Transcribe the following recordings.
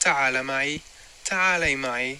تعال معي تعالي معي.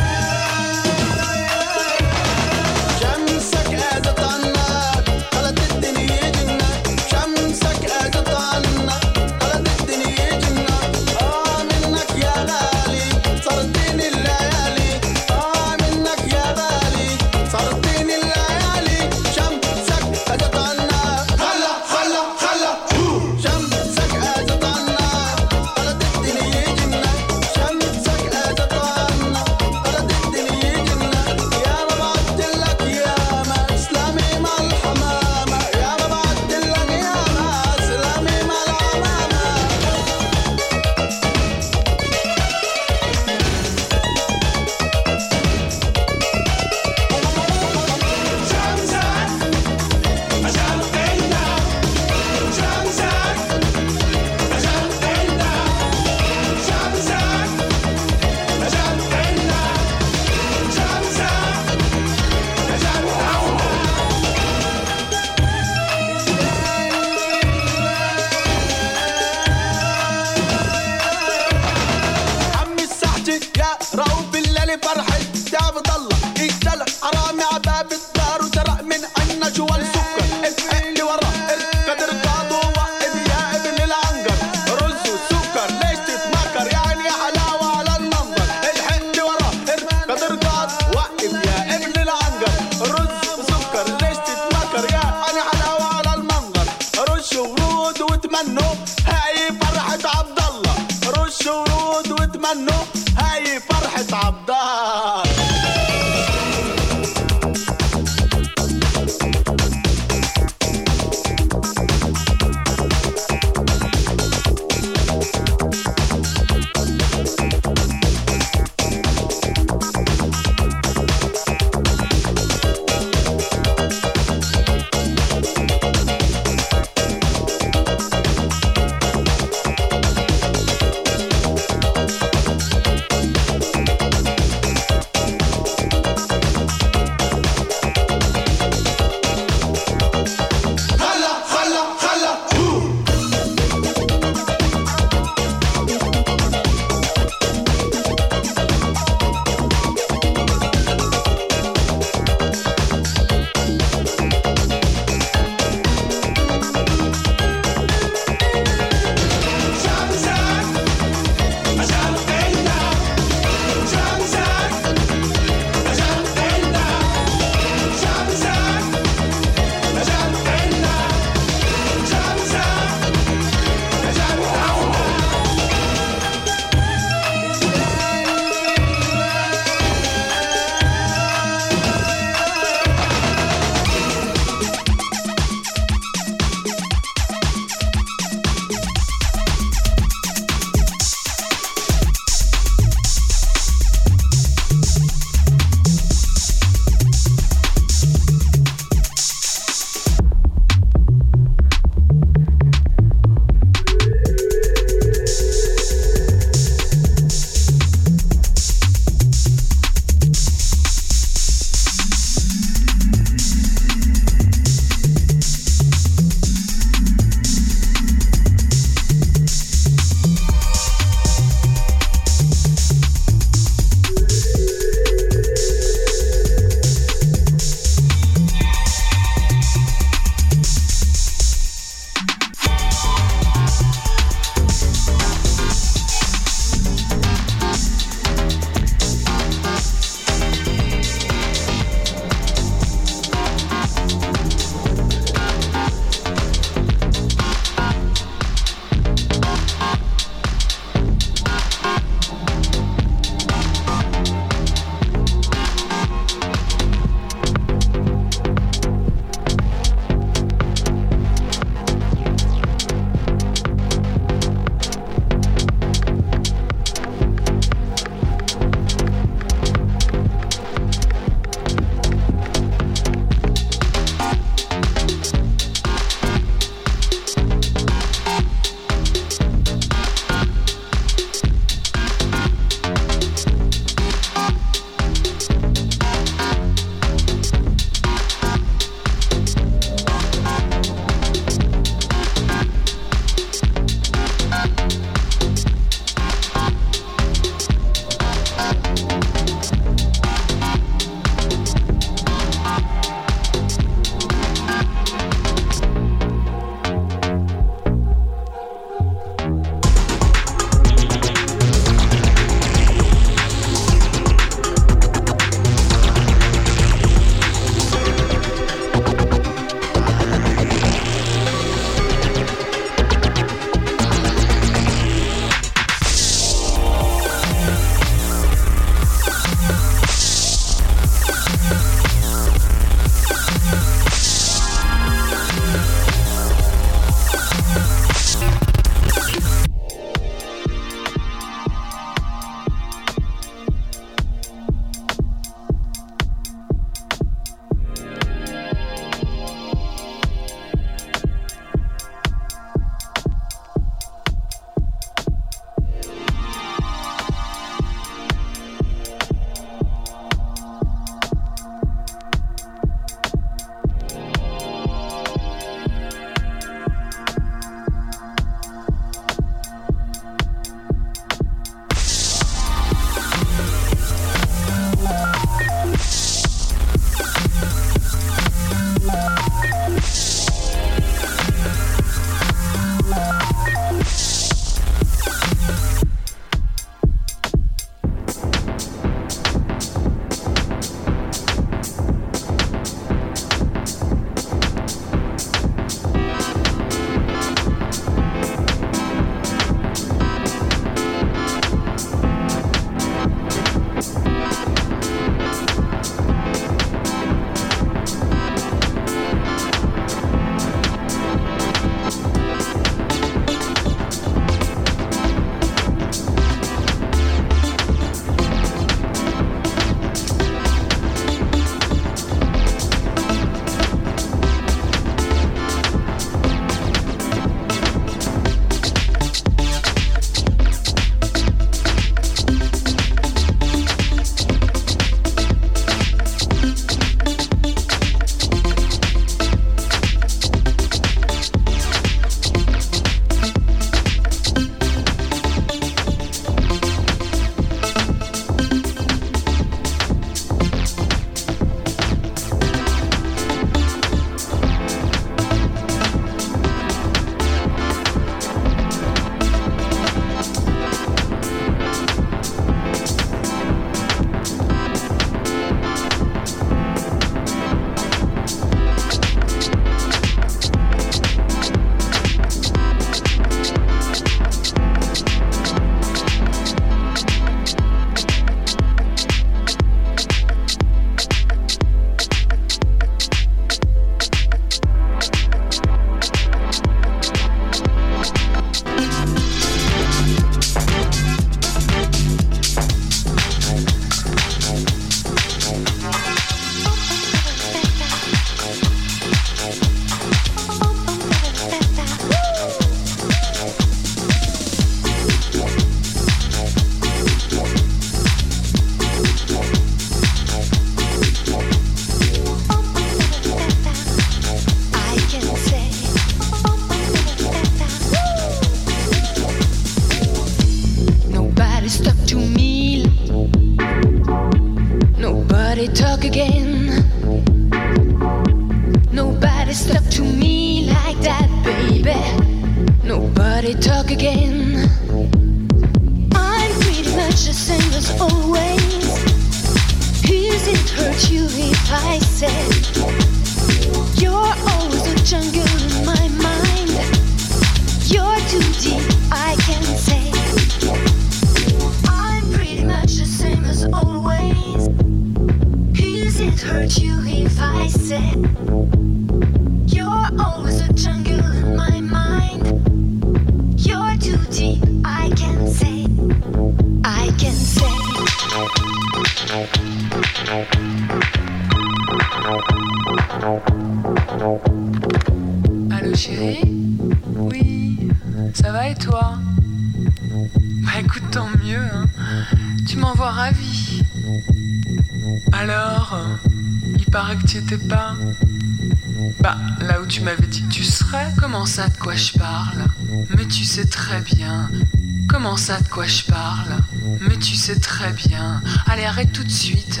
Bien. Allez, arrête tout de suite.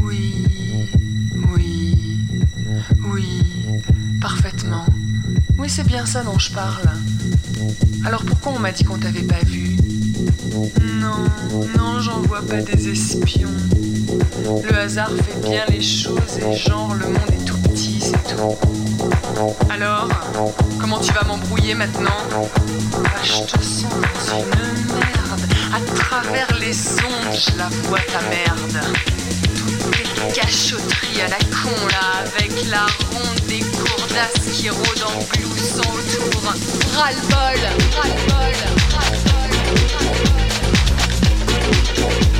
Oui, oui, oui, parfaitement. Oui, c'est bien ça dont je parle. Alors pourquoi on m'a dit qu'on t'avait pas vu? Non, non, j'en vois pas des espions. Le hasard fait bien les choses et genre le monde est tout petit, c'est tout. Alors, comment tu vas m'embrouiller maintenant? Ah, je te sens une merde. À travers les ondes, je la vois ta merde. Toutes tes cachotteries à la con là, avec la ronde des courdasses qui rôdent en gloussant autour. Ras-le-bol, ras-le-bol, ras-le-bol, ras-le-bol.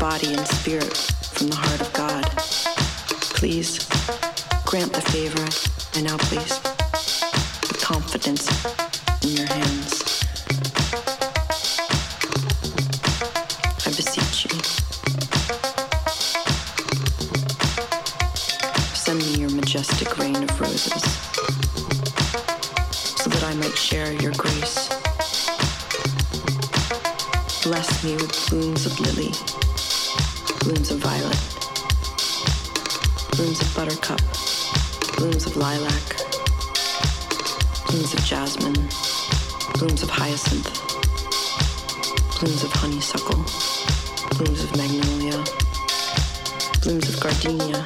body and spirit from the heart of God. Please grant the favor And now please, with confidence hyacinth, blooms of honeysuckle, blooms of magnolia, blooms of gardenia,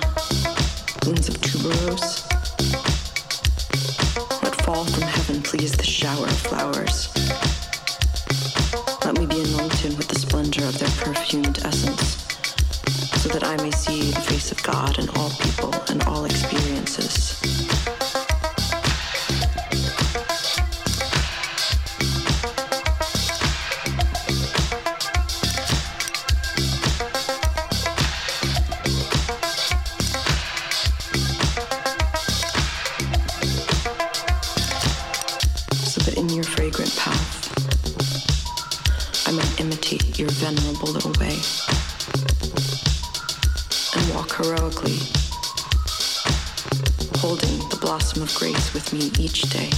blooms of tuberose. Let fall from heaven please the shower of flowers. Let me be anointed with the splendor of their perfumed essence, so that I may see the face of God in all people and all experiences. me each day.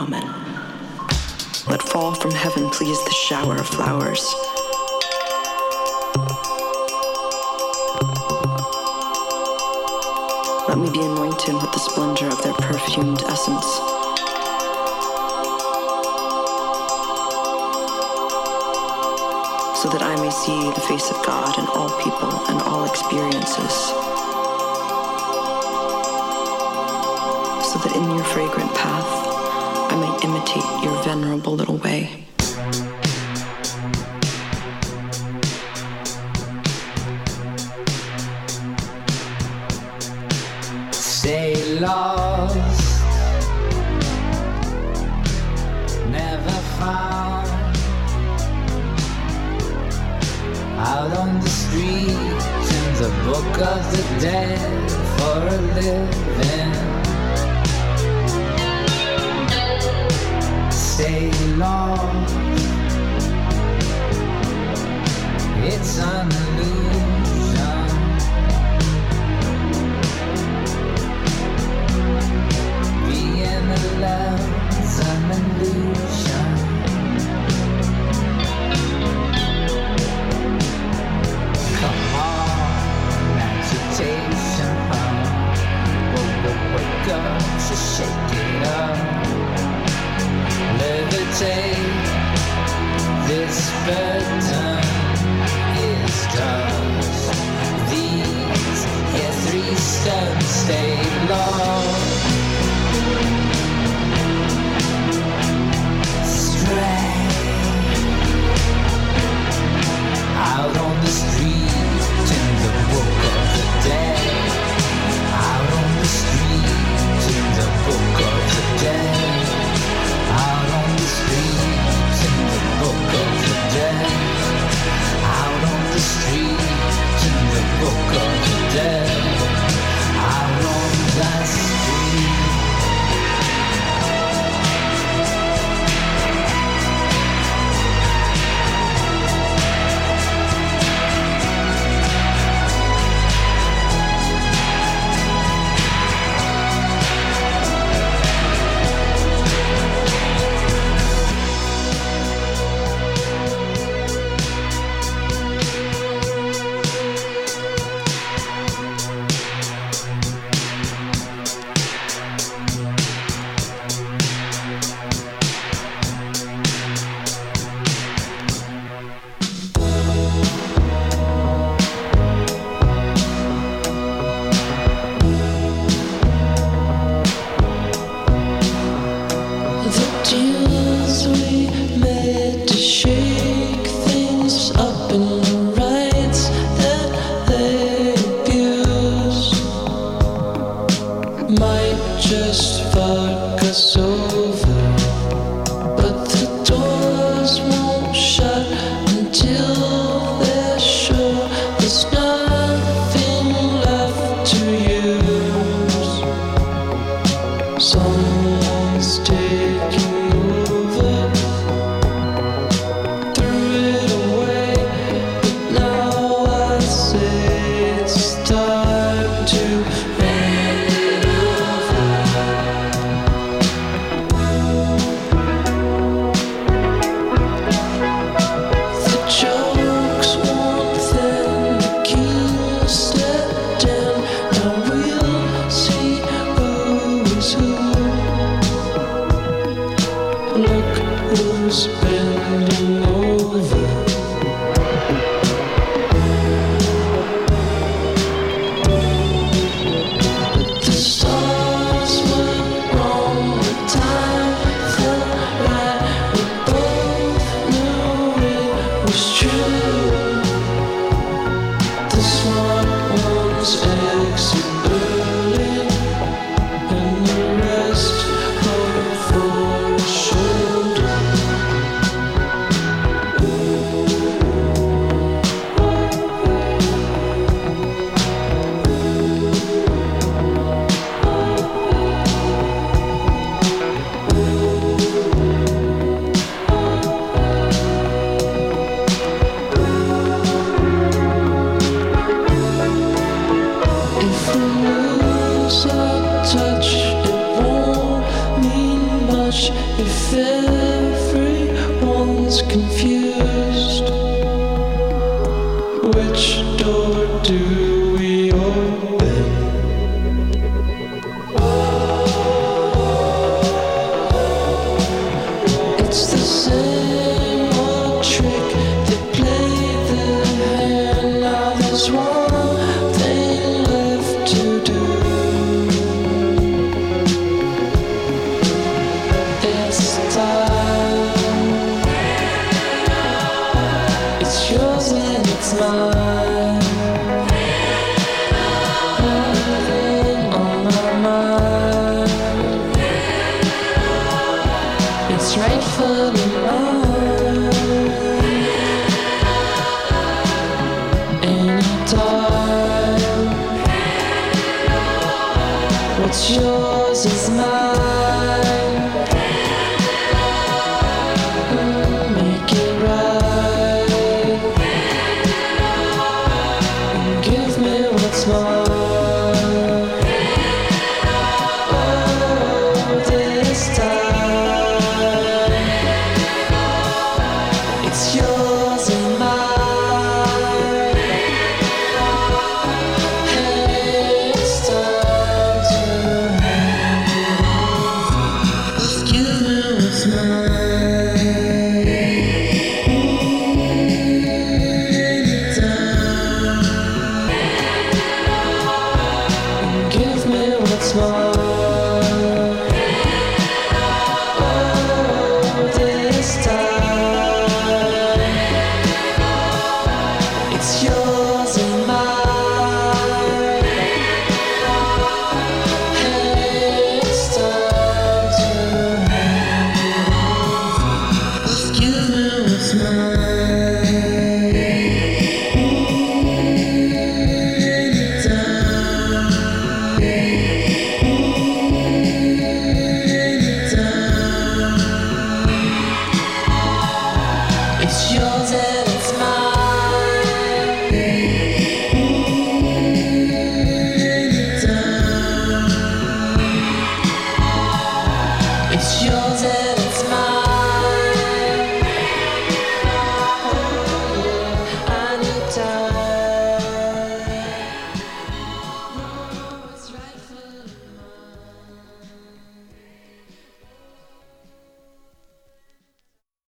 Amen. Let fall from heaven please the shower of flowers. Let me be anointed with the splendor of their perfumed essence. So that I may see the face of God in all people and all experiences. that in your fragrant path I might imitate your venerable little way. Look who's bending over. Smile